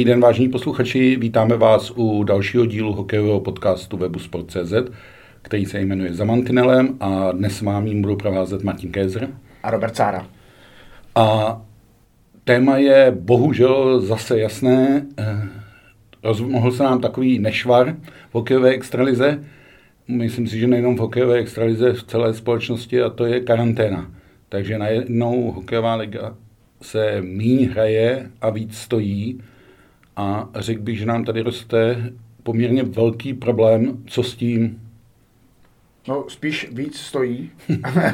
Dobrý den, vážení posluchači, vítáme vás u dalšího dílu hokejového podcastu webu Sport.cz, který se jmenuje Za mantinelem a dnes s vámi budu provázet Martin Kézer. A Robert Cára. A téma je bohužel zase jasné. Rozmohl se nám takový nešvar v hokejové extralize. Myslím si, že nejenom v hokejové extralize, v celé společnosti, a to je karanténa. Takže najednou hokejová liga se míň hraje a víc stojí a řekl bych, že nám tady roste poměrně velký problém, co s tím. No, spíš víc stojí,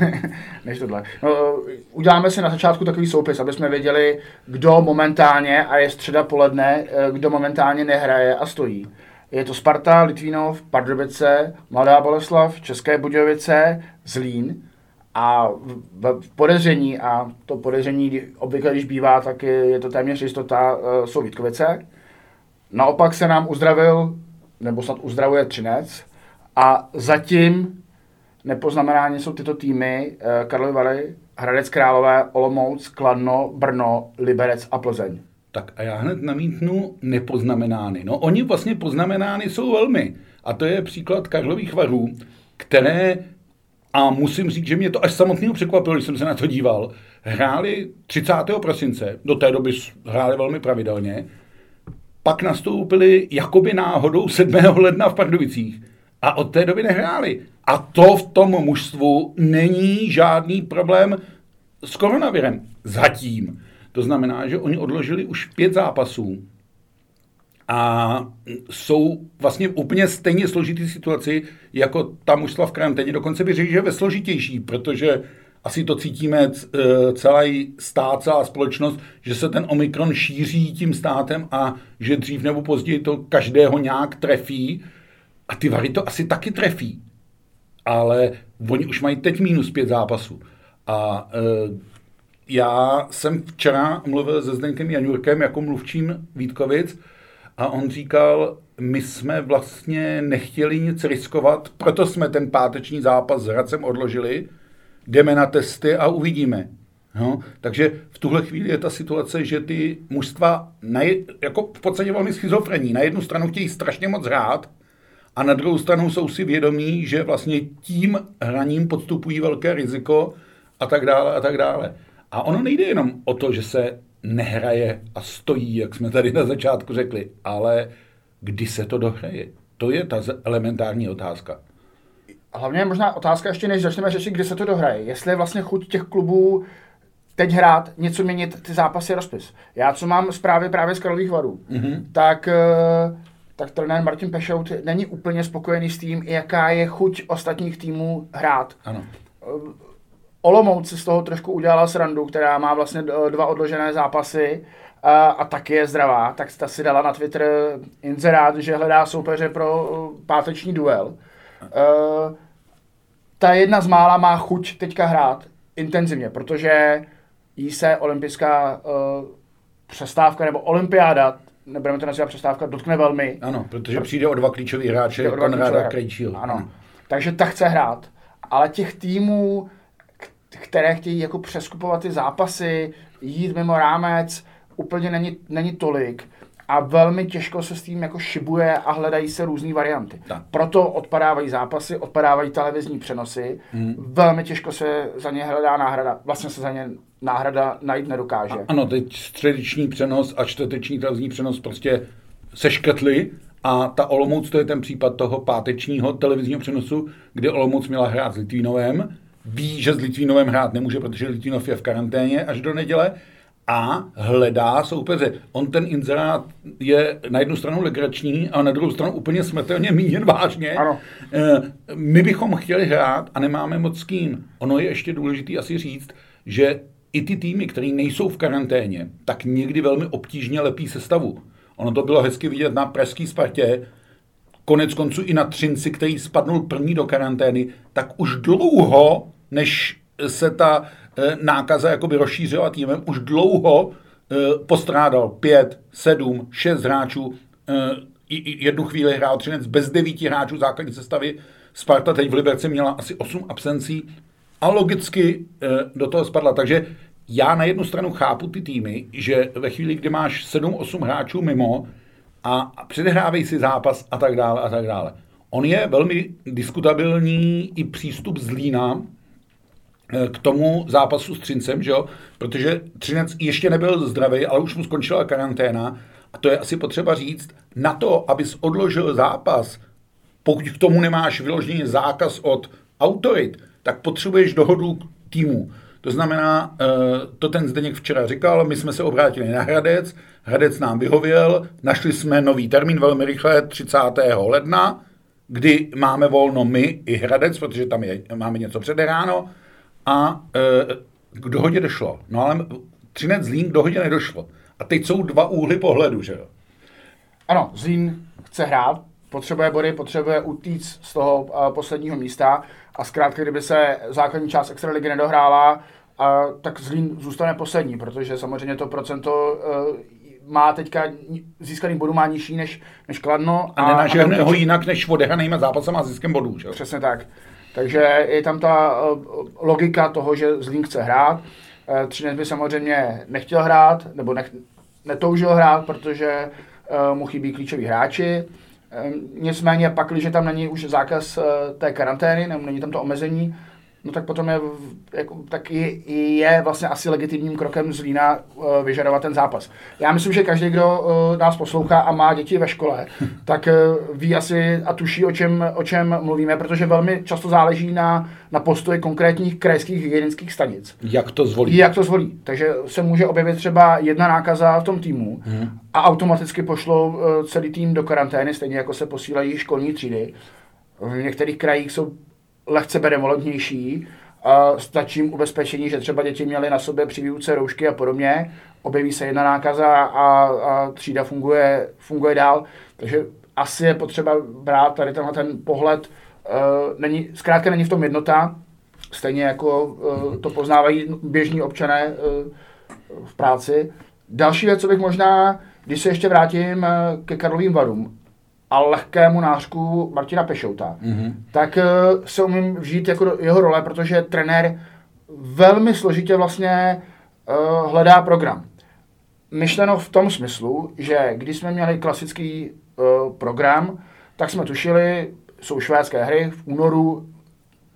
než tohle. No, uděláme si na začátku takový soupis, aby jsme věděli, kdo momentálně, a je středa poledne, eh, kdo momentálně nehraje a stojí. Je to Sparta, Litvínov, Pardubice, Mladá Boleslav, České Budějovice, Zlín. A v podezření, a to podezření obvykle, když bývá, tak je, je to téměř jistota, eh, jsou Vítkovice. Naopak se nám uzdravil, nebo snad uzdravuje Třinec. A zatím nepoznamenáni jsou tyto týmy eh, Karlovy Vary, Hradec Králové, Olomouc, Kladno, Brno, Liberec a Plzeň. Tak a já hned namítnu nepoznamenány. No oni vlastně poznamenány jsou velmi. A to je příklad Karlových varů, které, a musím říct, že mě to až samotného překvapilo, když jsem se na to díval, hráli 30. prosince, do té doby hráli velmi pravidelně, pak nastoupili jakoby náhodou 7. ledna v Pardubicích a od té doby nehráli. A to v tom mužstvu není žádný problém s koronavirem. Zatím. To znamená, že oni odložili už pět zápasů a jsou vlastně úplně stejně složitý situaci jako ta mužstva v karanténě. Dokonce bych řekl, že ve složitější, protože asi to cítíme eh, celý stát, celá společnost, že se ten Omikron šíří tím státem a že dřív nebo později to každého nějak trefí. A ty vary to asi taky trefí. Ale oni už mají teď minus pět zápasů. A e, já jsem včera mluvil se Zdenkem Janurkem jako mluvčím Vítkovic a on říkal, my jsme vlastně nechtěli nic riskovat, proto jsme ten páteční zápas s Hradcem odložili, jdeme na testy a uvidíme. No, takže v tuhle chvíli je ta situace, že ty mužstva na je, jako v podstatě velmi schizofrení. Na jednu stranu chtějí strašně moc hrát a na druhou stranu jsou si vědomí, že vlastně tím hraním podstupují velké riziko a tak dále a tak dále. A ono nejde jenom o to, že se nehraje a stojí, jak jsme tady na začátku řekli, ale kdy se to dohraje. To je ta elementární otázka. A hlavně je možná otázka ještě, než začneme řešit, kdy se to dohraje. Jestli je vlastně chuť těch klubů teď hrát, něco měnit, ty zápasy rozpis. Já, co mám zprávy právě z Karlových varů, mm-hmm. tak, eh, tak trenér Martin Pešout není úplně spokojený s tím, jaká je chuť ostatních týmů hrát. Ano. Eh, Olomouc si z toho trošku udělala srandu, která má vlastně dva odložené zápasy a, a taky je zdravá, tak ta si dala na Twitter inzerát, že hledá soupeře pro eh, páteční duel. Uh, ta jedna z mála má chuť teďka hrát intenzivně, protože jí se olympijská uh, přestávka nebo olympiáda, nebudeme to nazývat přestávka, dotkne velmi. Ano, protože přijde o dva klíčové hráče, Konrada Krejčího. Ano. ano. Takže ta chce hrát. Ale těch týmů, které chtějí jako přeskupovat ty zápasy, jít mimo rámec, úplně není, není tolik a velmi těžko se s tím jako šibuje a hledají se různé varianty. Tak. Proto odpadávají zápasy, odpadávají televizní přenosy, hmm. velmi těžko se za ně hledá náhrada, vlastně se za ně náhrada najít nedokáže. A, ano, teď středeční přenos a čtvrteční televizní přenos prostě seškrtli a ta Olomouc, to je ten případ toho pátečního televizního přenosu, kde Olomouc měla hrát s Litvínovem, ví, že s Litvínovem hrát nemůže, protože Litvínov je v karanténě až do neděle, a hledá soupeře. On ten inzerát je na jednu stranu legrační a na druhou stranu úplně smrtelně míněn vážně. Ano. Eh, my bychom chtěli hrát a nemáme moc s kým. Ono je ještě důležité asi říct, že i ty týmy, které nejsou v karanténě, tak někdy velmi obtížně lepí sestavu. Ono to bylo hezky vidět na Pražský Spartě, konec konců i na Třinci, který spadnul první do karantény, tak už dlouho, než se ta nákaza jakoby rozšířila týmem, už dlouho eh, postrádal pět, sedm, šest hráčů, eh, jednu chvíli hrál Třinec bez devíti hráčů základní sestavy, Sparta teď v Liberci měla asi osm absencí a logicky do toho spadla. Takže já na jednu stranu chápu ty týmy, že ve chvíli, kdy máš 7-8 hráčů mimo a předehrávej si zápas a tak dále a tak dále. On je velmi diskutabilní i přístup z Lína eh, k tomu zápasu s Třincem, že jo? protože Třinec ještě nebyl zdravý, ale už mu skončila karanténa a to je asi potřeba říct, na to, abys odložil zápas, pokud k tomu nemáš vyložený zákaz od autorit, tak potřebuješ dohodu týmu. To znamená, eh, to ten Zdeněk včera říkal, my jsme se obrátili na Hradec, Hradec nám vyhověl, našli jsme nový termín velmi rychle 30. ledna, kdy máme volno my i Hradec, protože tam je, máme něco přederáno a e, k dohodě došlo. No ale Třinec Zlín k dohodě nedošlo. A teď jsou dva úhly pohledu, že jo? Ano, Zlín chce hrát, potřebuje body, potřebuje utíct z toho uh, posledního místa a zkrátka, kdyby se základní část extraligy nedohrála, uh, tak Zlín zůstane poslední, protože samozřejmě to procento uh, má teďka získaný bodů má nižší než, než Kladno. A, a nenažehne ho jinak než odehranýma zápasem a ziskem bodů. Že? Přesně tak. Takže je tam ta uh, logika toho, že Zlín chce hrát. Uh, Třinec by samozřejmě nechtěl hrát, nebo nech, netoužil hrát, protože uh, mu chybí klíčoví hráči. Nicméně pak, když tam není už zákaz té karantény, nebo není tam to omezení, no tak potom je, jako, tak je, je vlastně asi legitimním krokem z Lína uh, vyžadovat ten zápas. Já myslím, že každý, kdo uh, nás poslouchá a má děti ve škole, tak uh, ví asi a tuší, o čem, o čem mluvíme, protože velmi často záleží na, na postoji konkrétních krajských hygienických stanic. Jak to zvolí. Jak to zvolí. Takže se může objevit třeba jedna nákaza v tom týmu hmm. a automaticky pošlou celý tým do karantény, stejně jako se posílají školní třídy. V některých krajích jsou lehce benevolentnější, stačí jim ubezpečení, že třeba děti měly na sobě při výuce roušky a podobně, objeví se jedna nákaza a, a třída funguje, funguje dál. Takže asi je potřeba brát tady tenhle ten pohled. Uh, není, zkrátka není v tom jednota, stejně jako uh, to poznávají běžní občané uh, v práci. Další věc, co bych možná, když se ještě vrátím ke Karlovým varům, a lehkému nářku Martina Pešouta, mm-hmm. tak uh, se umím vžít jako jeho role, protože trenér velmi složitě vlastně uh, hledá program. Myšleno v tom smyslu, že když jsme měli klasický uh, program, tak jsme tušili, jsou švédské hry v únoru,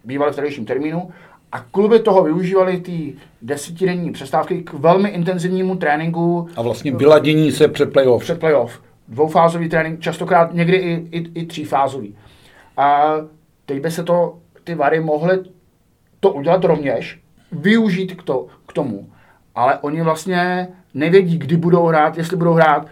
bývaly v tradičním termínu, a kluby toho využívali ty desetidenní přestávky k velmi intenzivnímu tréninku. A vlastně vyladění se před playoff. Před playoff dvoufázový trénink, častokrát někdy i, i, i třífázový. A teď by se to, ty vary mohly to udělat rovněž, využít k, to, k tomu, ale oni vlastně nevědí, kdy budou hrát, jestli budou hrát.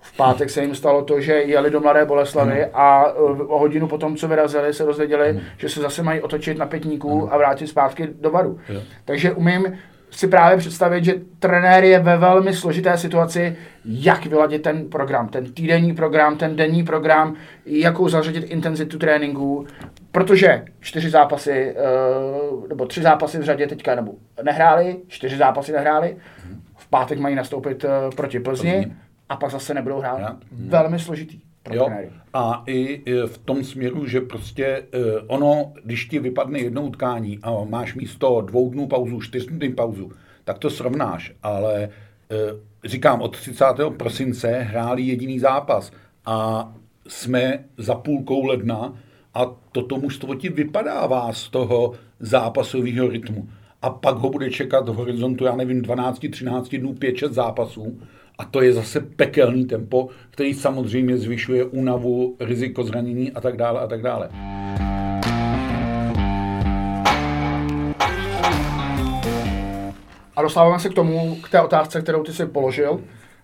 V pátek se jim stalo to, že jeli do Mladé Boleslavy hmm. a e, o hodinu potom, co vyrazili, se dozvěděli, hmm. že se zase mají otočit na pětníku hmm. a vrátit zpátky do varu. Hmm. Takže umím si právě představit, že trenér je ve velmi složité situaci, jak vyladit ten program, ten týdenní program, ten denní program, jakou zařadit intenzitu tréninku, protože čtyři zápasy, eh, nebo tři zápasy v řadě teďka nebo nehráli, čtyři zápasy nehráli, v pátek mají nastoupit eh, proti Plzni a pak zase nebudou hrát. Velmi složitý jo? A i v tom směru, že prostě eh, ono, když ti vypadne jedno utkání a máš místo dvou dnů pauzu, čtyř dnů pauzu, tak to srovnáš, ale eh, říkám, od 30. prosince hráli jediný zápas a jsme za půlkou ledna a toto mužstvo ti vypadává z toho zápasového rytmu. A pak ho bude čekat v horizontu, já nevím, 12-13 dnů, 5-6 zápasů a to je zase pekelný tempo, který samozřejmě zvyšuje únavu, riziko zranění a tak dále a tak dále. A dostáváme se k tomu, k té otázce, kterou ty si položil.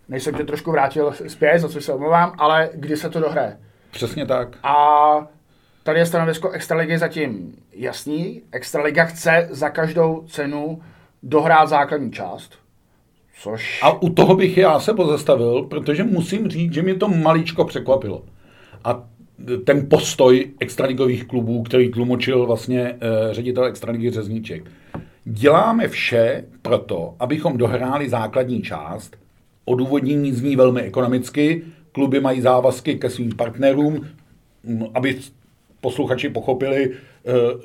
Než jsem tě trošku vrátil zpět, za co se omlouvám, ale kdy se to dohraje? Přesně tak. A tady je stanovisko Extraligy zatím jasný. Extraliga chce za každou cenu dohrát základní část. Což... A u toho bych já se pozastavil, protože musím říct, že mě to maličko překvapilo. A ten postoj extraligových klubů, který tlumočil vlastně uh, ředitel extraligy Řezníček. Děláme vše pro to, abychom dohráli základní část. Odůvodnění zní velmi ekonomicky. Kluby mají závazky ke svým partnerům, aby posluchači pochopili, uh,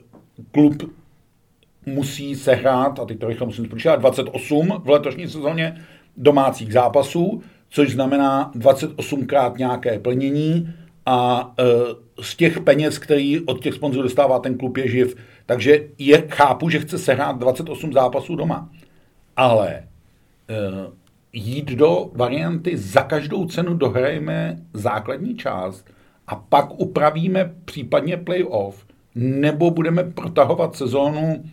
klub musí sehrát, a teď to rychle musím spočítat, 28 v letošní sezóně domácích zápasů, což znamená 28krát nějaké plnění a e, z těch peněz, který od těch sponzorů dostává ten klub je živ. Takže je, chápu, že chce sehrát 28 zápasů doma. Ale e, jít do varianty za každou cenu dohrajeme základní část a pak upravíme případně playoff, nebo budeme protahovat sezónu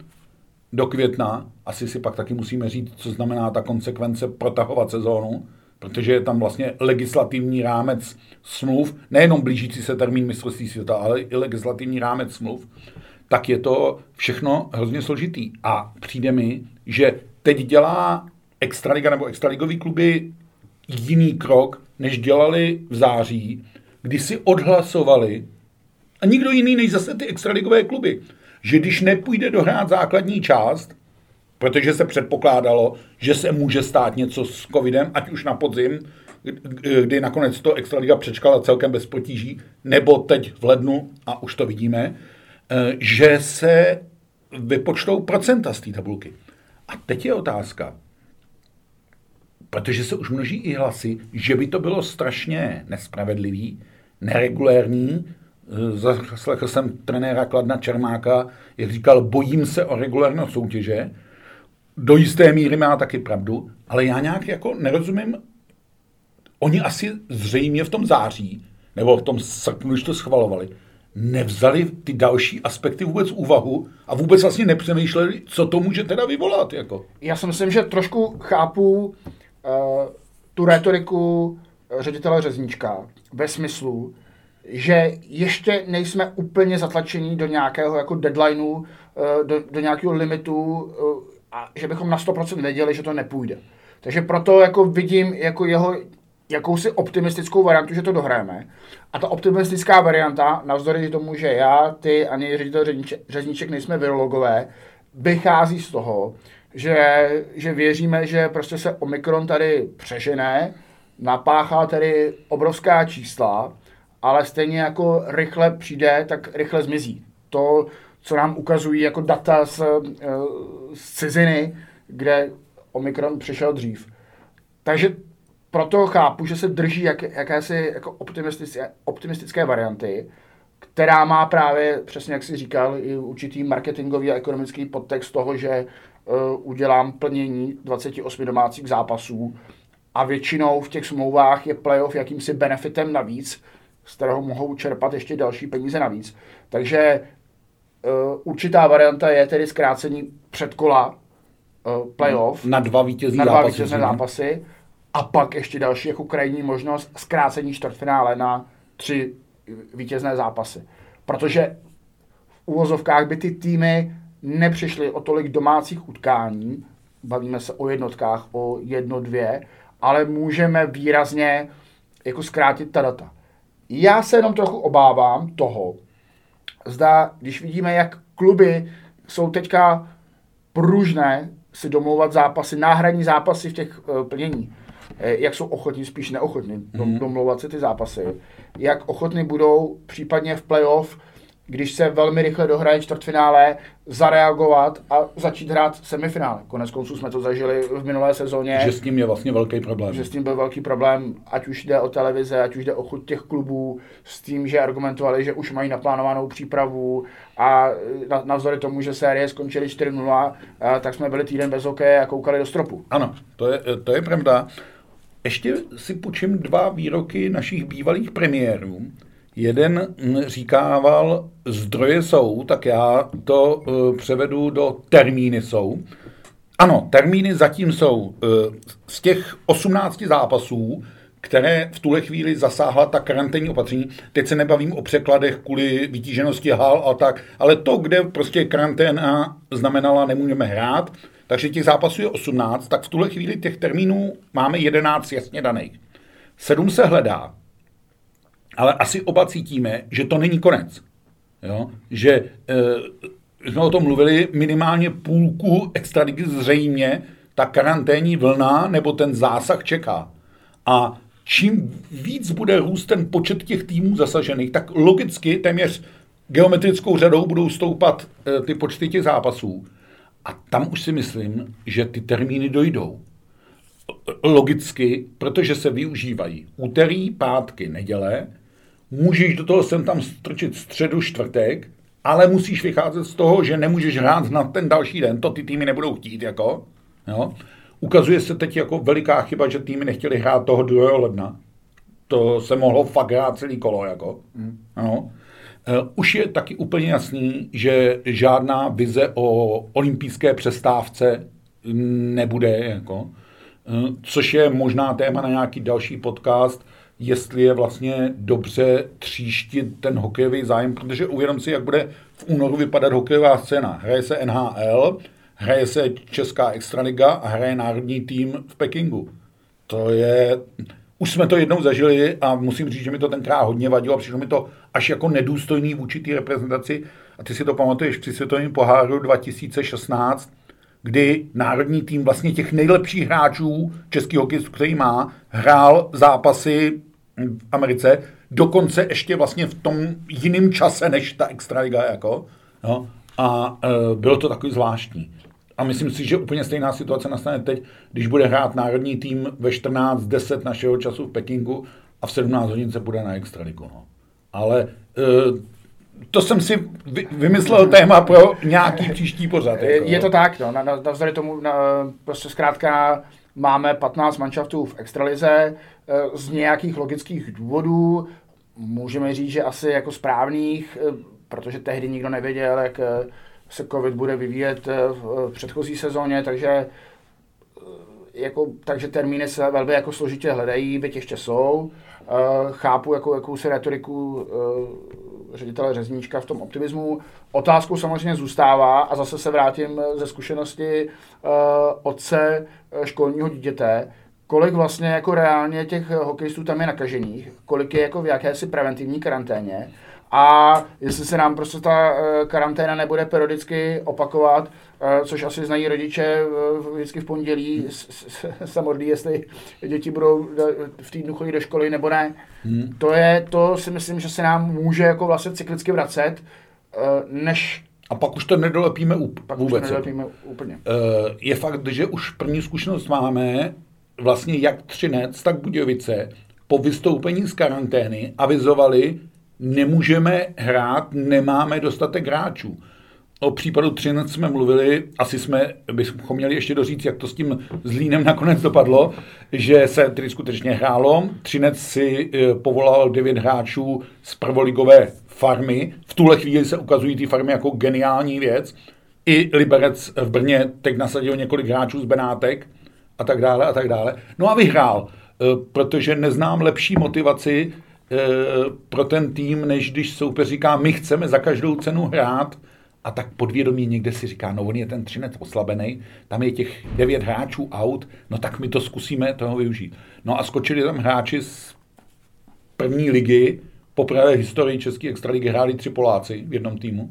do května. Asi si pak taky musíme říct, co znamená ta konsekvence protahovat sezónu, protože je tam vlastně legislativní rámec smluv, nejenom blížící se termín mistrovství světa, ale i legislativní rámec smluv, tak je to všechno hrozně složitý. A přijde mi, že teď dělá Extraliga nebo extraligový kluby jiný krok, než dělali v září, kdy si odhlasovali, a nikdo jiný než zase ty extraligové kluby, že když nepůjde dohrát základní část, protože se předpokládalo, že se může stát něco s covidem, ať už na podzim, kdy nakonec to Extraliga přečkala celkem bez potíží, nebo teď v lednu, a už to vidíme, že se vypočtou procenta z té tabulky. A teď je otázka, protože se už množí i hlasy, že by to bylo strašně nespravedlivý, neregulérní. Eh, zaslechl jsem trenéra Kladna Čermáka, jak říkal, bojím se o regulárnost soutěže. Do jisté míry má taky pravdu, ale já nějak jako nerozumím, oni asi zřejmě v tom září, nebo v tom srpnu, když to schvalovali, nevzali ty další aspekty vůbec úvahu a vůbec vlastně nepřemýšleli, co to může teda vyvolat. Jako. Já si myslím, že trošku chápu uh, tu retoriku ředitele Řezníčka ve smyslu, že ještě nejsme úplně zatlačení do nějakého jako deadlineu, uh, do, do nějakého limitu uh, a že bychom na 100% věděli, že to nepůjde. Takže proto jako vidím jako jeho jakousi optimistickou variantu, že to dohrajeme. A ta optimistická varianta, navzdory tomu, že já, ty ani ředitel Řezníček nejsme virologové, vychází z toho, že, že věříme, že prostě se Omikron tady přežené, napáchá tady obrovská čísla, ale stejně jako rychle přijde, tak rychle zmizí. To, co nám ukazují jako data z, eh, z ciziny, kde Omikron přišel dřív. Takže proto chápu, že se drží jak, jakési jako optimistické, optimistické varianty, která má právě, přesně jak si říkal, i určitý marketingový a ekonomický podtext toho, že uh, udělám plnění 28 domácích zápasů a většinou v těch smlouvách je playoff jakýmsi benefitem navíc, z kterého mohou čerpat ještě další peníze navíc. Takže uh, určitá varianta je tedy zkrácení předkola uh, playoff. Na dva vítězné na dva zápasy. Vítězné zápasy. A pak ještě další jako krajní možnost zkrácení čtvrtfinále na tři vítězné zápasy. Protože v úvozovkách by ty týmy nepřišly o tolik domácích utkání, bavíme se o jednotkách, o jedno, dvě, ale můžeme výrazně jako zkrátit ta data. Já se jenom trochu obávám toho, zda, když vidíme, jak kluby jsou teďka pružné si domlouvat zápasy, náhradní zápasy v těch uh, plnění, eh, jak jsou ochotní, spíš neochotní mm-hmm. domlouvat si ty zápasy, jak ochotní budou případně v playoff když se velmi rychle dohraje čtvrtfinále, zareagovat a začít hrát semifinále. Konec konců jsme to zažili v minulé sezóně. Že s tím je vlastně velký problém. Že s tím byl velký problém, ať už jde o televize, ať už jde o chuť těch klubů, s tím, že argumentovali, že už mají naplánovanou přípravu a navzdory tomu, že série skončily 4-0, tak jsme byli týden bez hokeje a koukali do stropu. Ano, to je, to je pravda. Ještě si počím dva výroky našich bývalých premiérů. Jeden říkával, zdroje jsou, tak já to uh, převedu do termíny jsou. Ano, termíny zatím jsou uh, z těch 18 zápasů, které v tuhle chvíli zasáhla ta karanténní opatření. Teď se nebavím o překladech kvůli vytíženosti hal a tak, ale to, kde prostě karanténa znamenala, nemůžeme hrát, takže těch zápasů je 18, tak v tuhle chvíli těch termínů máme 11 jasně daných. Sedm se hledá, ale asi oba cítíme, že to není konec. Jo? Že e, jsme o tom mluvili, minimálně půlku extraligy zřejmě ta karanténní vlna nebo ten zásah čeká. A čím víc bude růst ten počet těch týmů zasažených, tak logicky téměř geometrickou řadou budou stoupat e, ty počty těch zápasů. A tam už si myslím, že ty termíny dojdou. Logicky, protože se využívají úterý, pátky, neděle, můžeš do toho sem tam strčit středu, čtvrtek, ale musíš vycházet z toho, že nemůžeš hrát na ten další den, to ty týmy nebudou chtít, jako, jo. Ukazuje se teď jako veliká chyba, že týmy nechtěli hrát toho 2. ledna. To se mohlo fakt hrát celý kolo, jako, mm. no. Už je taky úplně jasný, že žádná vize o olympijské přestávce nebude, jako, což je možná téma na nějaký další podcast, jestli je vlastně dobře tříštit ten hokejový zájem, protože uvědom si, jak bude v únoru vypadat hokejová scéna. Hraje se NHL, hraje se Česká extraliga a hraje národní tým v Pekingu. To je... Už jsme to jednou zažili a musím říct, že mi to tenkrát hodně vadilo, přišlo mi to až jako nedůstojný vůči té reprezentaci. A ty si to pamatuješ při světovém poháru 2016, kdy národní tým vlastně těch nejlepších hráčů český hokejistů, který má, hrál zápasy v Americe, dokonce ještě vlastně v tom jiném čase než ta extraliga, jako, no, a e, bylo to takový zvláštní. A myslím si, že úplně stejná situace nastane teď, když bude hrát národní tým ve 14.10 našeho času v Pekingu a v 17 hodin se bude na extraligu. No. Ale e, to jsem si vymyslel téma pro nějaký příští pořad. Jako. Je to tak, no, navzdory tomu, na, prostě zkrátka máme 15 manšaftů v extralize e, z nějakých logických důvodů, můžeme říct, že asi jako správných, e, protože tehdy nikdo nevěděl, jak se covid bude vyvíjet v předchozí sezóně, takže jako, takže termíny se velmi jako složitě hledají, byť ještě jsou. Chápu jako jakousi retoriku ředitele Řezníčka v tom optimismu. Otázkou samozřejmě zůstává, a zase se vrátím ze zkušenosti uh, otce eh, školního dítěte, kolik vlastně jako reálně těch hokejistů tam je nakažených, kolik je jako v jakési preventivní karanténě a jestli se nám prostě ta uh, karanténa nebude periodicky opakovat, uh, což asi znají rodiče uh, vždycky v pondělí, se modlí, jestli děti budou v týdnu chodit do školy nebo ne, Hmm. To je, to si myslím, že se nám může jako vlastně cyklicky vracet, eh, než a pak už to nedolepíme up, pak vůbec. Už to nedolepíme úplně. Eh, je fakt, že už první zkušenost máme, vlastně jak Třinec, tak Budějovice, po vystoupení z karantény avizovali, nemůžeme hrát, nemáme dostatek hráčů. O případu Třinec jsme mluvili, asi jsme bychom měli ještě doříct, jak to s tím Zlínem nakonec dopadlo, že se tedy skutečně hrálo. Třinec si e, povolal devět hráčů z prvoligové farmy. V tuhle chvíli se ukazují ty farmy jako geniální věc. I Liberec v Brně teď nasadil několik hráčů z Benátek a tak dále a tak dále. No a vyhrál, e, protože neznám lepší motivaci pro ten tým, než když soupeř říká, my chceme za každou cenu hrát, a tak podvědomí někde si říká, no on je ten třinec oslabený, tam je těch devět hráčů out, no tak my to zkusíme toho využít. No a skočili tam hráči z první ligy, poprvé historii České extraligy hráli tři Poláci v jednom týmu.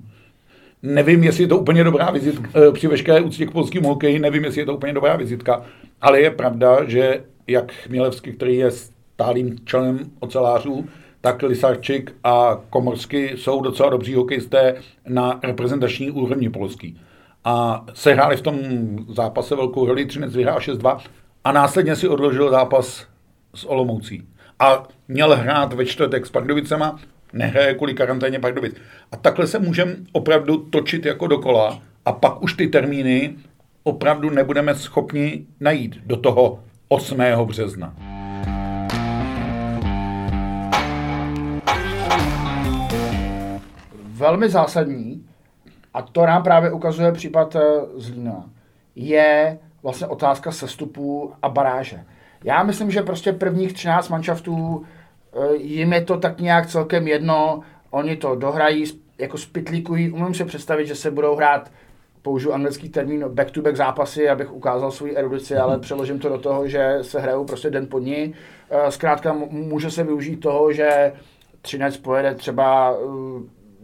Nevím, jestli je to úplně dobrá vizitka, eh, při veškeré úctě k polským hokeji, nevím, jestli je to úplně dobrá vizitka, ale je pravda, že jak Chmělevský, který je stálým členem ocelářů, tak Lisarčik a Komorsky jsou docela dobří hokejisté na reprezentační úrovni polský. A sehráli v tom zápase velkou roli, Třinec vyhrál 6-2 a následně si odložil zápas s Olomoucí. A měl hrát ve čtvrtek s Pardubicema, nehraje kvůli karanténě Pardubic. A takhle se můžeme opravdu točit jako dokola a pak už ty termíny opravdu nebudeme schopni najít do toho 8. března. Velmi zásadní, a to nám právě ukazuje případ eh, Zlína, je vlastně otázka sestupu a baráže. Já myslím, že prostě prvních 13 manšaftů eh, jim je to tak nějak celkem jedno, oni to dohrají, jako spitlíkují, umím si představit, že se budou hrát použiju anglický termín back-to-back zápasy, abych ukázal svou erudici, ale přeložím to do toho, že se hrajou prostě den po dní. Eh, zkrátka může se využít toho, že Třinec pojede třeba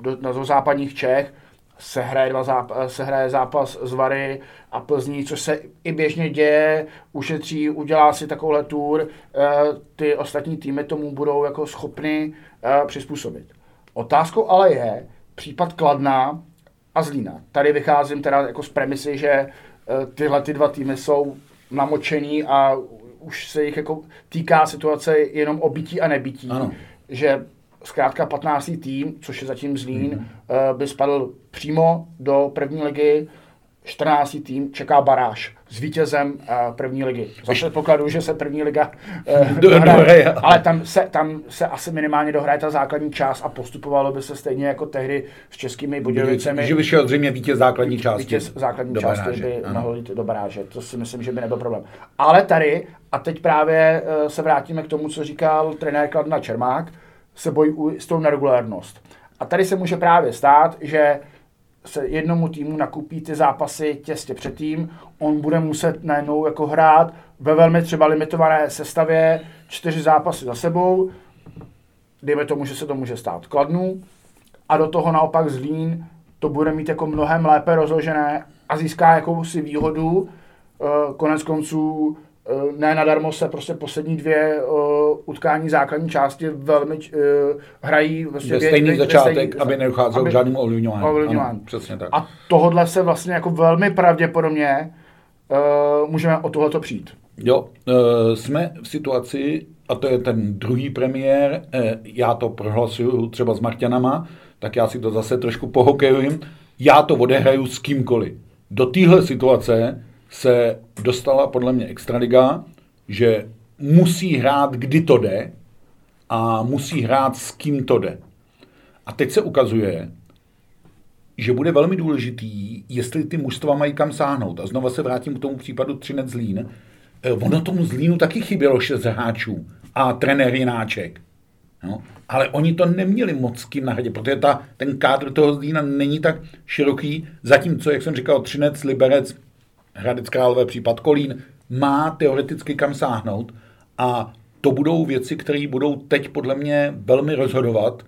do, do západních Čech, se hraje, dva zápas, se hraje zápas z Vary a Plzní, což se i běžně děje, ušetří, udělá si takovouhle tour, eh, ty ostatní týmy tomu budou jako schopny eh, přizpůsobit. Otázkou ale je případ Kladna a Zlína. Tady vycházím teda jako z premisy, že eh, tyhle ty dva týmy jsou namočený a už se jich jako týká situace jenom o bytí a nebytí. Ano. Že zkrátka 15. tým, což je zatím Zlín, mm-hmm. by spadl přímo do první ligy. 14. tým čeká baráž s vítězem uh, první ligy. Za předpokladu, že se první liga Do- dohraje, ale tam se, tam se asi minimálně dohraje ta základní část a postupovalo by se stejně jako tehdy s českými Budějovicemi. Že vyšel zřejmě vítěz základní části. Vítěz základní do části baráže, by mohl jít do baráže. To si myslím, že by nebyl problém. Ale tady, a teď právě eh, se vrátíme k tomu, co říkal trenér Kladna Čermák, se bojí s tou neregulárnost. A tady se může právě stát, že se jednomu týmu nakupí ty zápasy těsně předtím, on bude muset najednou jako hrát ve velmi třeba limitované sestavě čtyři zápasy za sebou, dejme tomu, že se to může stát Kladnu, a do toho naopak Zlín to bude mít jako mnohem lépe rozložené a získá jakousi výhodu. Eh, Konec konců ne nadarmo se prostě poslední dvě eh, utkání základní části velmi eh, hrají vlastně Ve stejný dvě- začátek, stejný- aby nedocházelo k žádnému ovlivňování. ovlivňování. Ano, přesně tak. A tohodle se vlastně jako velmi pravděpodobně uh, můžeme o tohleto přijít. Jo, e, jsme v situaci, a to je ten druhý premiér, e, já to prohlasuju třeba s Marťanama, tak já si to zase trošku pohokejujem, já to odehraju s kýmkoliv. Do téhle situace se dostala podle mě Extraliga, že musí hrát, kdy to jde a musí hrát s kým to jde. A teď se ukazuje, že bude velmi důležitý, jestli ty mužstva mají kam sáhnout. A znova se vrátím k tomu případu Třinec Zlín. Eh, Ono tomu Zlínu taky chybělo šest hráčů a trenér Jináček. No, ale oni to neměli moc kým nahradit, protože ta, ten kádr toho Zlína není tak široký, zatímco, jak jsem říkal, Třinec, Liberec, Hradec Králové, případ Kolín, má teoreticky kam sáhnout a to budou věci, které budou teď podle mě velmi rozhodovat,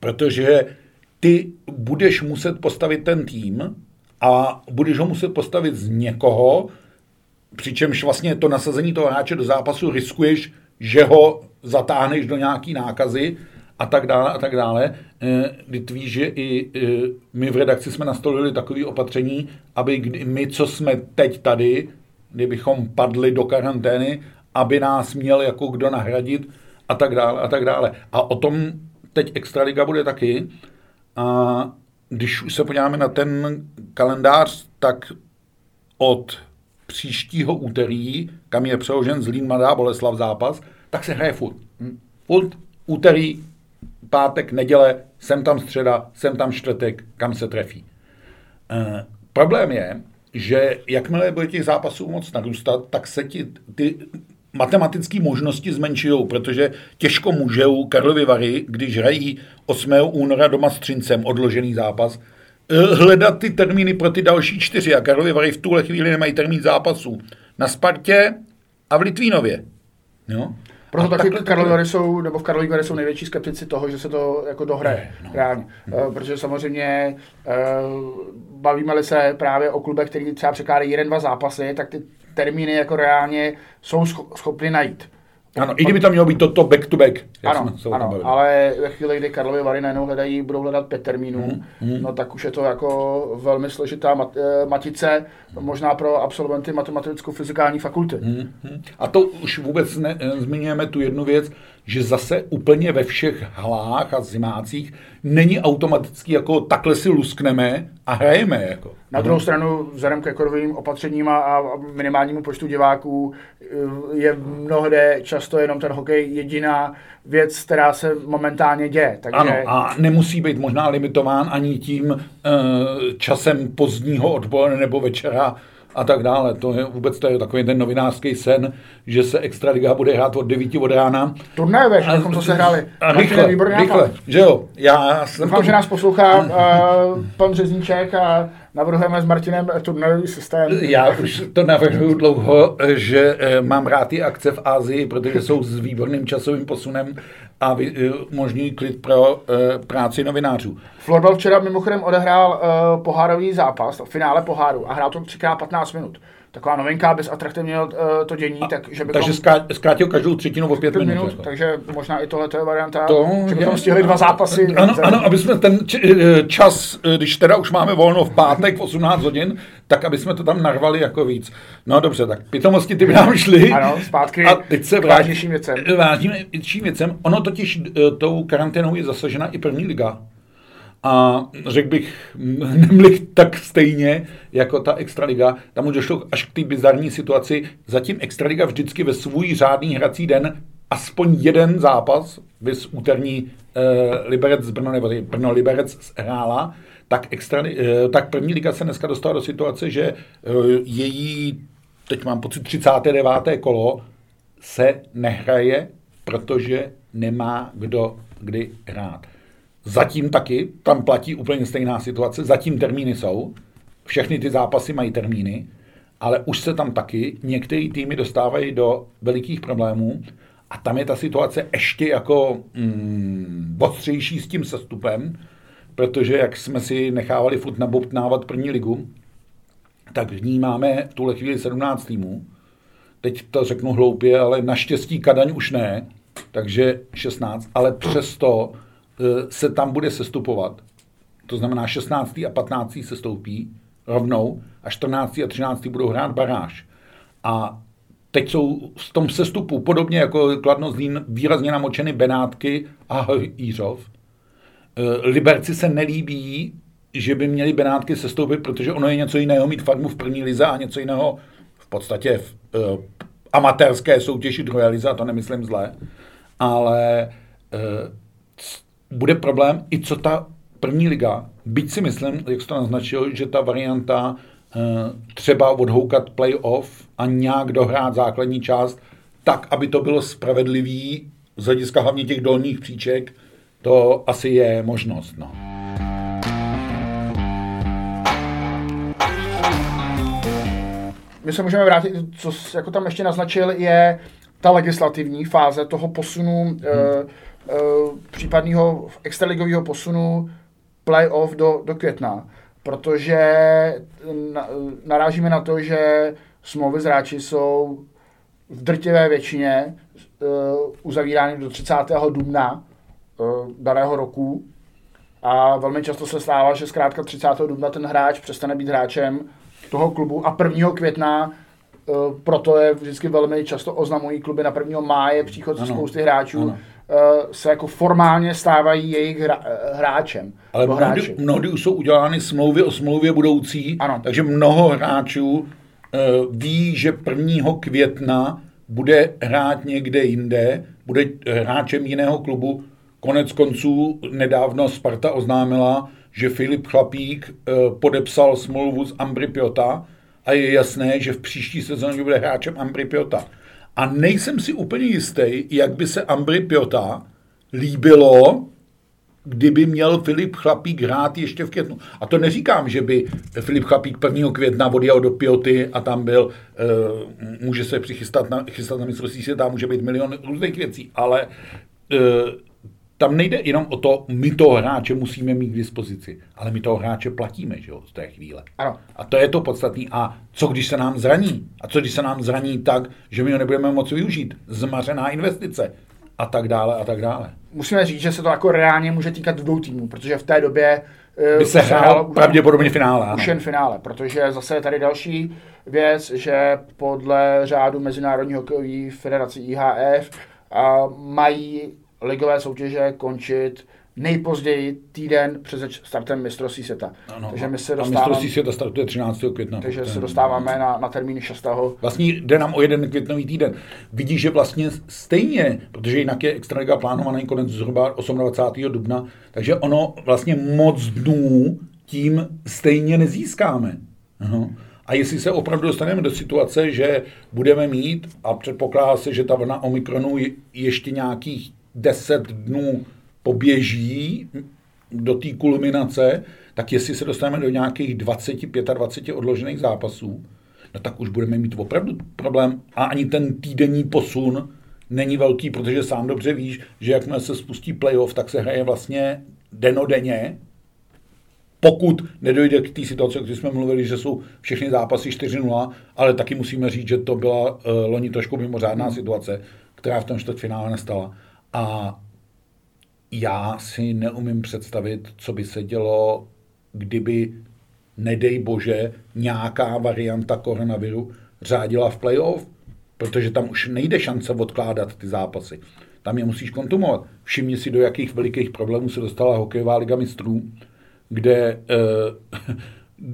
protože ty budeš muset postavit ten tým a budeš ho muset postavit z někoho, přičemž vlastně to nasazení toho hráče do zápasu riskuješ, že ho zatáhneš do nějaký nákazy a tak dále a tak dále. Eh, Kdy víš, že i eh, my v redakci jsme nastolili takové opatření, aby kdy- my, co jsme teď tady, kdybychom padli do karantény, aby nás měl jako kdo nahradit a tak dále a tak dále. A o tom teď Extraliga bude taky. A když už se podíváme na ten kalendář, tak od příštího úterý, kam je přeložen Zlín Mladá Boleslav zápas, tak se hraje furt. Furt úterý, pátek, neděle, sem tam středa, sem tam čtvrtek, kam se trefí. E, problém je, že jakmile bude těch zápasů moc narůstat, tak se ti ty matematické možnosti zmenšují, protože těžko můžou Karlovy Vary, když hrají 8. února doma s Třincem odložený zápas, eh, hledat ty termíny pro ty další čtyři. A Karlovy Vary v tuhle chvíli nemají termín zápasů na Spartě a v Litvínově. Jo? Proto taky takhle to Karlovy. Vary jsou, nebo v Karlových Vary jsou největší skeptici toho, že se to jako dohraje. No. Reálně. Eh, Protože samozřejmě eh, bavíme-li se právě o klubech, který třeba překládají jeden, dva zápasy, tak ty termíny jako reálně jsou scho- schopny najít. Ano, i kdyby tam mělo být toto back to back. Ano, ano, ale ve chvíli, kdy Karlovy Vary najednou hledají, budou hledat pět termínů, Hmm, no tak už je to jako velmi složitá mat, eh, matice, možná pro absolventy matematicko-fyzikální fakulty. Mhm. A to už vůbec ne, eh, zmiňujeme tu jednu věc, že zase úplně ve všech halách a zimácích není automaticky jako takhle si luskneme a hrajeme. Jako. Na druhou stranu, vzhledem ke covidovým opatřením a, a minimálnímu počtu diváků, eh, je mnohde často jenom ten hokej jediná věc, která se momentálně děje. Takže Ano, a nemusí být možná limitován ani tím e, časem pozdního odpoledne nebo večera a tak dále. To je vůbec to je takový ten novinářský sen, že se Extraliga bude hrát od 9 od rána. turnajové, že bychom to sehráli. A rychle, rychle, nápad. že jo. Já jsem Doufám, že nás poslouchá uh, pan Řezníček a navrhujeme s Martinem turnajový systém. Já už to navrhuju dlouho, že eh, mám rád ty akce v Ázii, protože jsou s výborným časovým posunem a eh, umožňují klid pro eh, práci novinářů. Florbal včera mimochodem odehrál uh, pohárový zápas, finále poháru a hrál to 3x15 minut. taková novinka, abys atraktivnil uh, to dění, a, tak že bychom... Takže zkrátil každou třetinu o pět, pět minut. minut jako. takže možná i tohle je varianta, to, že bychom je, stihli dva zápasy. Ano, ano, aby jsme ten eh, čas, eh, když teda už máme volno v pátek v 18 hodin, tak aby jsme to tam narvali jako víc. No dobře, tak pitomosti ty by nám šly. Ano, zpátky a teď se vrátí, vážnějším věcem. Vážnějším věcem. Ono totiž tou karanténou je zasažena i první liga. A řekl bych, nemlich tak stejně jako ta Extraliga. Tam už došlo až k té bizarní situaci. Zatím Extraliga vždycky ve svůj řádný hrací den aspoň jeden zápas, vys úterní eh, Liberec z Brno, nebo Brno Liberec hrála, tak, extra, eh, tak první liga se dneska dostala do situace, že eh, její, teď mám pocit, 39. kolo se nehraje, protože nemá kdo kdy hrát. Zatím taky, tam platí úplně stejná situace, zatím termíny jsou, všechny ty zápasy mají termíny, ale už se tam taky některé týmy dostávají do velikých problémů a tam je ta situace ještě jako mm, ostřejší s tím sestupem, protože jak jsme si nechávali furt nabobtnávat první ligu, tak v ní máme v tuhle chvíli 17 týmů. Teď to řeknu hloupě, ale naštěstí Kadaň už ne, takže 16, ale přesto Eh, se tam bude sestupovat. To znamená 16. a 15. se stoupí rovnou a 14. a 13. budou hrát baráž. A teď jsou v tom sestupu, podobně jako Kladno Zlín, výrazně namočeny Benátky a Jířov. Eh, Liberci se nelíbí, že by měli Benátky sestoupit, protože ono je něco jiného mít farmu v první lize a něco jiného v podstatě v uh, amatérské soutěži druhé lize, a to nemyslím zle, ale uh, bude problém i co ta první liga, byť si myslím, jak jsi to naznačil, že ta varianta uh, třeba odhoukat playoff a nějak dohrát základní část, tak, aby to bylo spravedlivý z hlediska hlavně těch dolních příček, to asi je možnost. No. My se můžeme vrátit, co jako tam ještě naznačil, je ta legislativní fáze toho posunu hmm. uh, uh, případného extraligového posunu playoff do, do května, protože na, narážíme na to, že smlouvy z hráči jsou v drtivé většině uh, uzavírány do 30. dubna daného roku a velmi často se stává, že zkrátka 30. dubna ten hráč přestane být hráčem toho klubu a 1. května uh, proto je vždycky velmi často oznamují kluby na 1. máje příchod ano. spousty hráčů, ano. Eh, se jako formálně stávají jejich hra, eh, hráčem. Ale mnohdy, mnohdy už jsou udělány smlouvy o smlouvě budoucí, ano. takže mnoho hráčů uh, ví, že 1. května bude hrát někde jinde, bude hráčem jiného klubu. Konec konců nedávno Sparta oznámila, že Filip Chlapík uh, podepsal smlouvu s Ambry Piota a je jasné, že v příští sezóně bude hráčem Ambry Piota. A nejsem si úplně jistý, jak by se Ambry Piota líbilo, kdyby měl Filip Chlapík hrát ještě v květnu. A to neříkám, že by Filip Chlapík 1. května odjel do Pioty a tam byl, uh, může se přichystat na, chystat na mistrovství světa, může být milion různých věcí, ale uh, tam nejde jenom o to, my toho hráče musíme mít k dispozici, ale my toho hráče platíme, že jo, z té chvíle. Ano. A to je to podstatné. A co když se nám zraní? A co když se nám zraní tak, že my ho nebudeme moci využít? Zmařená investice a tak dále a tak dále. Musíme říct, že se to jako reálně může týkat dvou týmů, protože v té době by se hrál pravděpodobně finále. Už jen finále, protože zase je tady další věc, že podle řádu Mezinárodní hokejové federace IHF a mají ligové soutěže končit nejpozději týden před startem mistrovství světa. Ano, takže my se dostáváme, a mistrovství světa startuje 13. května. Takže se dostáváme na, na termín 6. Vlastně jde nám o jeden květnový týden. Vidíš, že vlastně stejně, protože jinak je extraliga plánovaný konec zhruba 28. dubna, takže ono vlastně moc dnů tím stejně nezískáme. Ano. A jestli se opravdu dostaneme do situace, že budeme mít, a předpokládá se, že ta vlna Omikronu ještě nějakých 10 dnů poběží do té kulminace, tak jestli se dostaneme do nějakých 20, 25 odložených zápasů, no tak už budeme mít opravdu problém. A ani ten týdenní posun není velký, protože sám dobře víš, že jakmile se spustí playoff, tak se hraje vlastně denodenně pokud nedojde k té situaci, o které jsme mluvili, že jsou všechny zápasy 4-0, ale taky musíme říct, že to byla uh, loni trošku mimořádná hmm. situace, která v tom čtvrtfinále nastala. A já si neumím představit, co by se dělo, kdyby, nedej bože, nějaká varianta koronaviru řádila v playoff, protože tam už nejde šance odkládat ty zápasy. Tam je musíš kontumovat. Všimni si, do jakých velikých problémů se dostala hokejová liga mistrů, kde eh,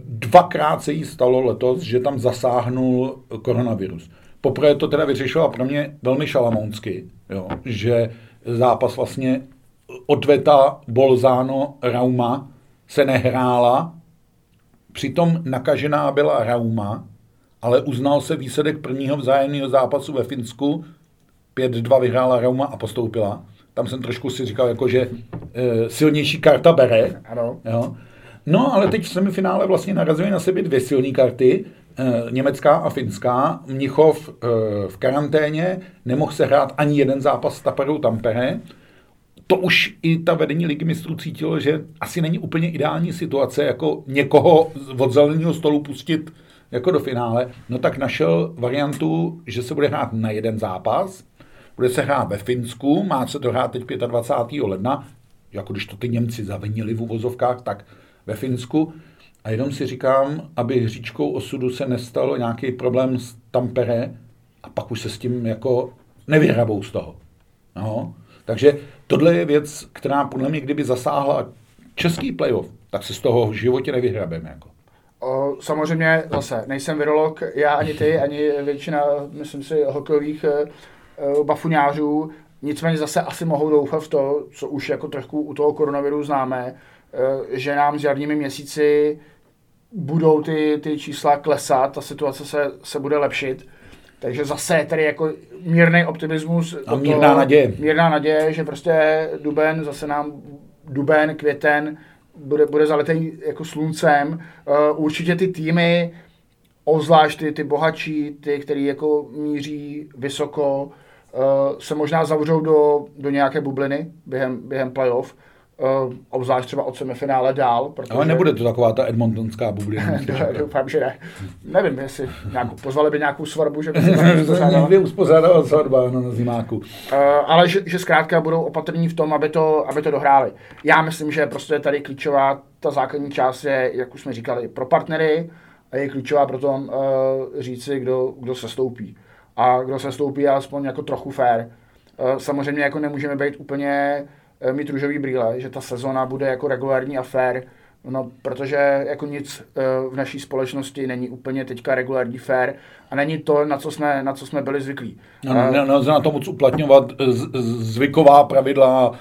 dvakrát se jí stalo letos, že tam zasáhnul koronavirus. Poprvé to teda vyřešila pro mě velmi šalamounsky, jo, že zápas vlastně odveta Bolzano Rauma se nehrála, přitom nakažená byla Rauma, ale uznal se výsledek prvního vzájemného zápasu ve Finsku, 5-2 vyhrála Rauma a postoupila. Tam jsem trošku si říkal, jako, že e, silnější karta bere. Ano. Jo. No, ale teď v semifinále vlastně narazily na sebe dvě silné karty, německá a finská. Mnichov e, v karanténě, nemohl se hrát ani jeden zápas s Taperou Tampere to už i ta vedení ligy mistrů cítilo, že asi není úplně ideální situace, jako někoho od zeleného stolu pustit jako do finále, no tak našel variantu, že se bude hrát na jeden zápas, bude se hrát ve Finsku, má se to hrát teď 25. ledna, jako když to ty Němci zavinili v uvozovkách, tak ve Finsku. A jenom si říkám, aby hříčkou osudu se nestalo nějaký problém s Tampere a pak už se s tím jako nevyhrabou z toho. No. Takže tohle je věc, která podle mě, kdyby zasáhla český playoff, tak se z toho v životě nevyhrabeme. Jako. Samozřejmě zase, nejsem virolog, já ani ty, ani většina, myslím si, hokejových uh, bafuňářů, nicméně zase asi mohou doufat v to, co už jako trochu u toho koronaviru známe, uh, že nám s jarními měsíci budou ty, ty čísla klesat, ta situace se, se bude lepšit takže zase tady jako mírný optimismus. A mírná toho, naděje. Mírná naděje, že prostě duben, zase nám duben, květen, bude, bude zalitý jako sluncem. Uh, určitě ty týmy, ozvlášť ty, ty bohatší, ty, který jako míří vysoko, uh, se možná zavřou do, do nějaké bubliny během, během playoff Uh, obzvlášť třeba od semifinále dál. Protože... Ale nebude to taková ta edmontonská bublina. Doufám, že ne. Nevím, jestli nějakou, pozvali by nějakou svatbu, že by se Někdy uspořádala svatba no, na zimáku. Uh, ale že, že zkrátka budou opatrní v tom, aby to, aby to dohráli. Já myslím, že prostě tady klíčová ta základní část je, jak už jsme říkali, pro partnery a je klíčová pro tom uh, říci, kdo, kdo se stoupí. A kdo se stoupí aspoň jako trochu fair. Uh, samozřejmě jako nemůžeme být úplně Eh, mít růžový brýle, že ta sezona bude jako regulární afér, no, protože jako nic eh, v naší společnosti není úplně teďka regulární fér a není to, na co jsme, na co jsme byli zvyklí. No, no, nelze na to moc uplatňovat zvyková pravidla,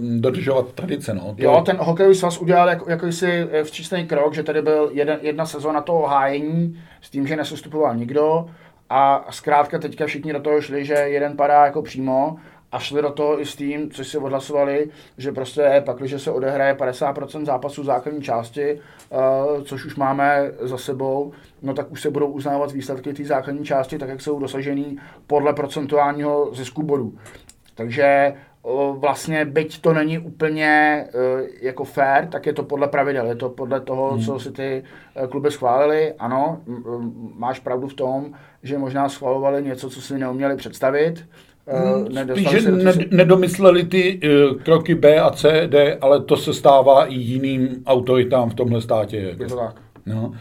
dodržovat tradice. No. To... Jo, ten hokejový svaz udělal jako, jakýsi včísný krok, že tady byl jeden, jedna sezona toho hájení s tím, že nesestupoval nikdo a zkrátka teďka všichni do toho šli, že jeden padá jako přímo a šli do toho i s tím, což si odhlasovali, že prostě pak, když se odehraje 50% zápasů základní části, uh, což už máme za sebou, no tak už se budou uznávat výsledky té základní části, tak jak jsou dosažený podle procentuálního zisku bodů. Takže uh, vlastně, byť to není úplně uh, jako fair, tak je to podle pravidel, je to podle toho, hmm. co si ty kluby schválili. Ano, máš pravdu v tom, že možná schvalovali něco, co si neuměli představit, Uh, Spíš, že ne, nedomysleli ty uh, kroky B a C, D, ale to se stává i jiným autoritám v tomhle státě. Je to tak. No.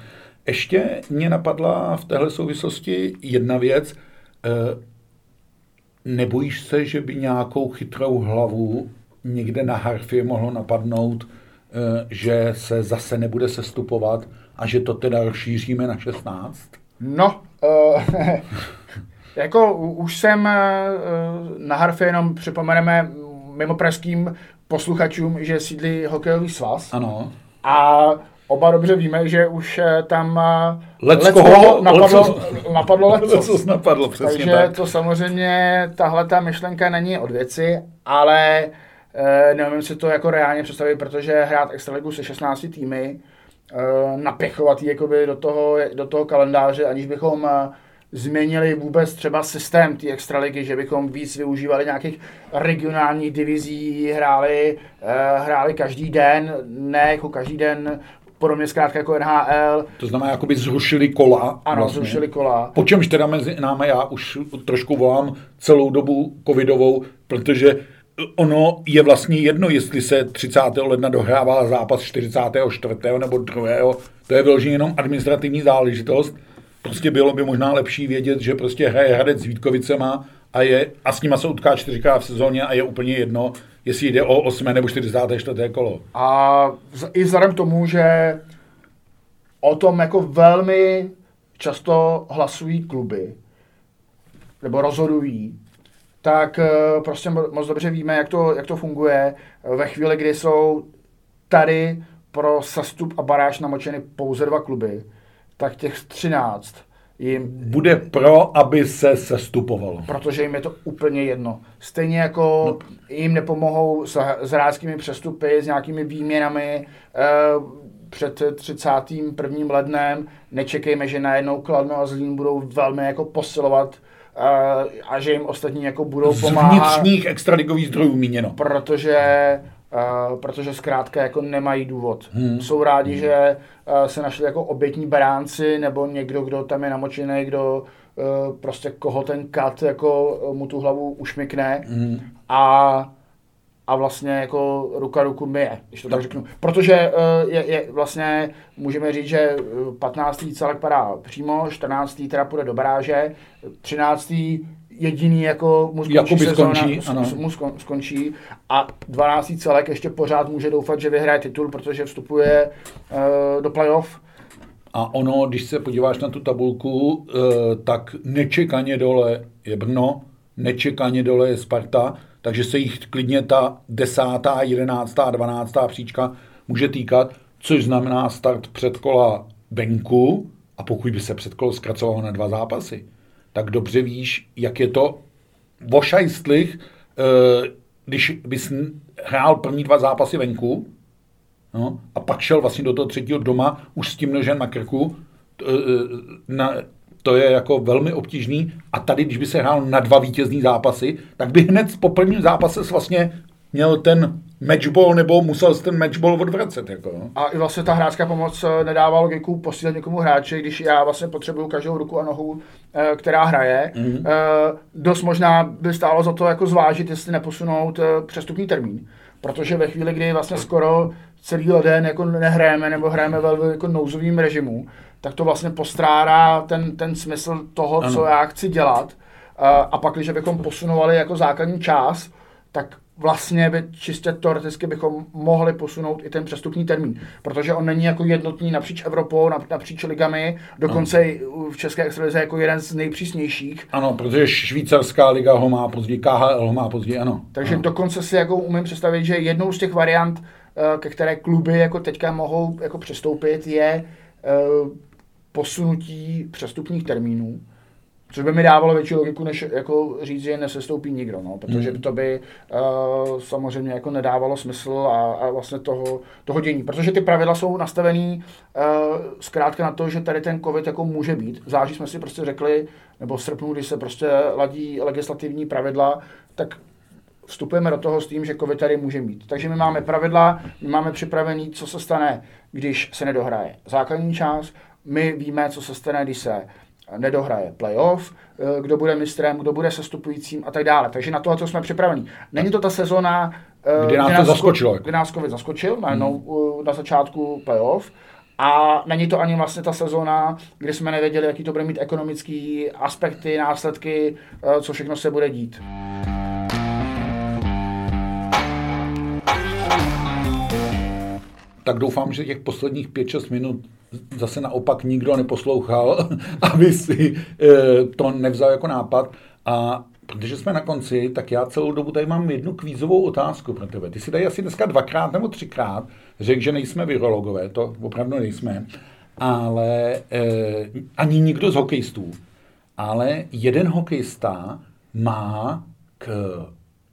Ještě mě napadla v téhle souvislosti jedna věc. Uh, nebojíš se, že by nějakou chytrou hlavu někde na harfě mohlo napadnout, že se zase nebude sestupovat a že to teda rozšíříme na 16? No, uh, Jako už jsem eh, na Harfě jenom připomeneme mimo pražským posluchačům, že sídlí hokejový svaz. Ano. A oba dobře víme, že už eh, tam eh, Leckoho napadlo, napadlo lecos. napadlo, přesně Takže tak. to samozřejmě, tahle ta myšlenka není od věci, ale e, neumím si to jako reálně představit, protože hrát extraligu se 16 týmy, e, napěchovat ji jakoby do toho, do toho kalendáře, aniž bychom změnili vůbec třeba systém té extraligy, že bychom víc využívali nějakých regionálních divizí, hráli, eh, hráli každý den, ne jako každý den, podobně zkrátka jako NHL. To znamená, jako by zrušili kola. Ano, vlastně. zrušili kola. Po čemž teda mezi námi já už trošku volám celou dobu covidovou, protože ono je vlastně jedno, jestli se 30. ledna dohrává zápas 44. nebo 2. To je vyloženě jenom administrativní záležitost. Prostě bylo by možná lepší vědět, že prostě hraje Hradec s Vítkovicema a, je, a s nima se utká čtyřikrát v sezóně a je úplně jedno, jestli jde o 8. nebo 44. kolo. A i vzhledem k tomu, že o tom jako velmi často hlasují kluby, nebo rozhodují, tak eh, prostě moc dobře víme, jak to, jak to funguje ve chvíli, kdy jsou tady pro sestup a baráž namočeny pouze dva kluby, tak těch 13 jim... Bude pro, aby se sestupovalo. Protože jim je to úplně jedno. Stejně jako no. jim nepomohou s, s hráčskými přestupy, s nějakými výměnami e, před 31. lednem. Nečekejme, že najednou Kladno a Zlín budou velmi jako posilovat e, a že jim ostatní jako budou pomáhat. Z vnitřních extraligových zdrojů míněno. Protože Uh, protože zkrátka jako nemají důvod. Hmm. Jsou rádi, hmm. že uh, se našli jako obětní beránci nebo někdo, kdo tam je namočený, kdo uh, prostě koho ten kat jako mu tu hlavu ušmykne hmm. a a vlastně jako ruka ruku myje, když to tak, tak řeknu. Protože uh, je, je, vlastně, můžeme říct, že 15. celek padá přímo, 14. teda půjde do baráže, 13 jediný jako mu skončí, sezóna, skončí, ano. mu skončí a 12. celek ještě pořád může doufat, že vyhraje titul, protože vstupuje uh, do playoff. A ono, když se podíváš na tu tabulku, uh, tak nečekaně dole je Brno, nečekaně dole je Sparta, takže se jich klidně ta desátá, jedenáctá, dvanáctá příčka může týkat, což znamená start předkola venku a pokud by se předkolo zkracovalo na dva zápasy, tak dobře víš, jak je to vošajstlich, eh, když bys hrál první dva zápasy venku no, a pak šel vlastně do toho třetího doma už s tím nožem na krku, eh, na, to je jako velmi obtížný. A tady, když by se hrál na dva vítězní zápasy, tak by hned po prvním zápase vlastně měl ten matchball nebo musel ten matchball odvracet. Jako. No. A i vlastně ta hráčská pomoc eh, nedává logiku posílat někomu hráče, když já vlastně potřebuju každou ruku a nohu, eh, která hraje. Mm-hmm. Dost možná by stálo za to jako zvážit, jestli neposunout přestupní termín. Protože ve chvíli, kdy vlastně skoro celý leden jako nehrajeme nebo hrajeme ve jako nouzovým režimu, tak to vlastně postrádá ten, ten smysl toho, ano. co já chci dělat. A pak, když bychom posunovali jako základní čas, tak vlastně by čistě teoreticky bychom mohli posunout i ten přestupní termín, protože on není jako jednotný napříč Evropou, napříč ligami, dokonce i v České extralize jako jeden z nejpřísnějších. Ano, protože švýcarská liga ho má později, KHL ho má později, ano. Takže ano. dokonce si jako umím představit, že jednou z těch variant, eh, ke které kluby jako teďka mohou jako přestoupit, je eh, posunutí přestupních termínů. Což by mi dávalo větší logiku, než jako říct, že nesestoupí nikdo, no, protože hmm. to by uh, samozřejmě jako nedávalo smysl a, a vlastně toho, toho dění. Protože ty pravidla jsou nastavený uh, zkrátka na to, že tady ten covid jako může být. V září jsme si prostě řekli, nebo v srpnu, když se prostě ladí legislativní pravidla, tak vstupujeme do toho s tím, že covid tady může mít. Takže my máme pravidla, my máme připravený, co se stane, když se nedohraje základní část, my víme, co se stane, když se nedohraje playoff, eh, kdo bude mistrem, kdo bude sestupujícím a tak dále. Takže na to jsme připraveni. Není to ta sezona, eh, kdy nás, kdy nás to zaskočilo. Kdy nás COVID zaskočil, najednou hmm. na začátku playoff. A není to ani vlastně ta sezona, kdy jsme nevěděli, jaký to bude mít ekonomický aspekty, následky, eh, co všechno se bude dít. Tak doufám, že těch posledních 5-6 minut zase naopak nikdo neposlouchal, aby si e, to nevzal jako nápad. A protože jsme na konci, tak já celou dobu tady mám jednu kvízovou otázku pro tebe. Ty si tady asi dneska dvakrát nebo třikrát řekl, že nejsme virologové, to opravdu nejsme, ale e, ani nikdo z hokejistů. Ale jeden hokejista má k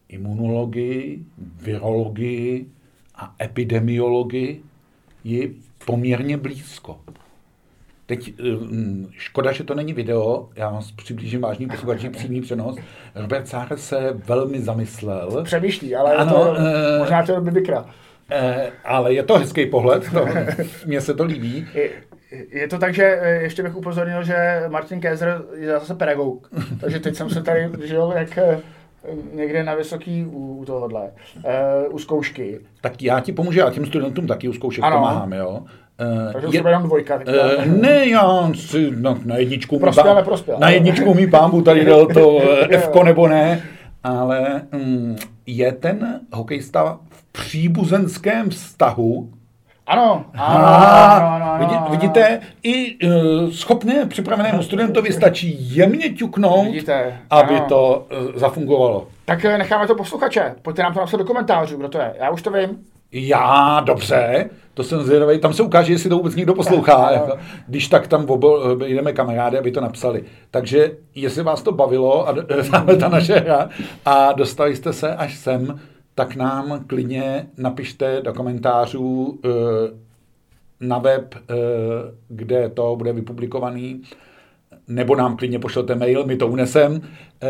imunologii, virologii a epidemiologii poměrně blízko. teď mm, škoda, že to není video, já vás přiblížím vážný posluchači přímý přenos. Robert Sára se velmi zamyslel. Přemýšlí, ale ano, to, uh, možná to by vykra. Uh, ale je to hezký pohled, to, mně se to líbí. Je, je to tak, že ještě bych upozornil, že Martin Kézer je zase pedagog, takže teď jsem se tady žil jak někde na vysoký u, u tohohle, uh, u zkoušky. Tak já ti pomůžu, já těm studentům taky u zkoušek ano. pomáhám, jo. Uh, Takže je, dvojka. Uh, ne, já si no, na jedničku prospěl, mý prospěl, na jedničku mý pámbu tady dal to F nebo ne, ale um, je ten hokejista v příbuzenském vztahu ano, ano, ano, ano, ano, Vidíte, i uh, schopné připravenému studentovi stačí jemně ťuknout, vidíte, aby ano. to uh, zafungovalo. Tak necháme to posluchače. Pojďte nám to napsat do komentářů, kdo to je. Já už to vím. Já, dobře, to jsem zvědavý. Tam se ukáže, jestli to vůbec někdo poslouchá. Jako, když tak tam obol, jdeme kamarády, aby to napsali. Takže jestli vás to bavilo a ta naše hra a dostali jste se až sem, tak nám klidně napište do komentářů eh, na web, eh, kde to bude vypublikovaný, nebo nám klidně pošlete mail, my to unesem, eh,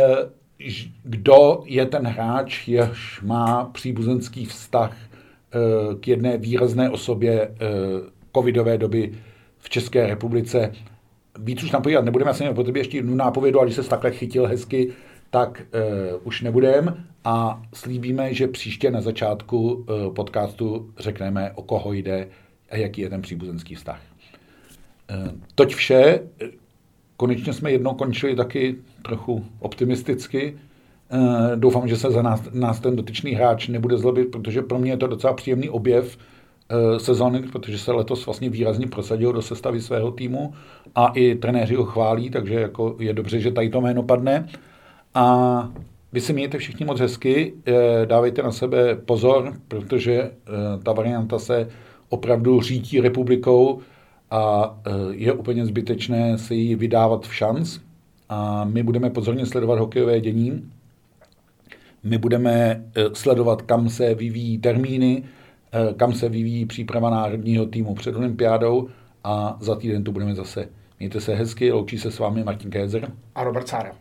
kdo je ten hráč, jež má příbuzenský vztah k jedné výrazné osobě covidové doby v České republice. Víc už nám podívat nebudeme, jsem po tebe ještě jednu nápovědu, ale když se takhle chytil hezky, tak uh, už nebudeme a slíbíme, že příště na začátku uh, podcastu řekneme, o koho jde a jaký je ten příbuzenský vztah. Uh, toť vše. Konečně jsme jednou končili taky trochu optimisticky. Uh, doufám, že se za nás, nás ten dotyčný hráč nebude zlobit, protože pro mě je to docela příjemný objev uh, sezóny, protože se letos vlastně výrazně prosadil do sestavy svého týmu a i trenéři ho chválí, takže jako je dobře, že tady to jméno padne. A vy se mějte všichni moc hezky, eh, dávejte na sebe pozor, protože eh, ta varianta se opravdu řítí republikou a eh, je úplně zbytečné se jí vydávat v šanc. A my budeme pozorně sledovat hokejové dění. My budeme sledovat, kam se vyvíjí termíny, kam se vyvíjí příprava národního týmu před olympiádou a za týden tu budeme zase. Mějte se hezky, loučí se s vámi Martin Kézer a Robert Sára.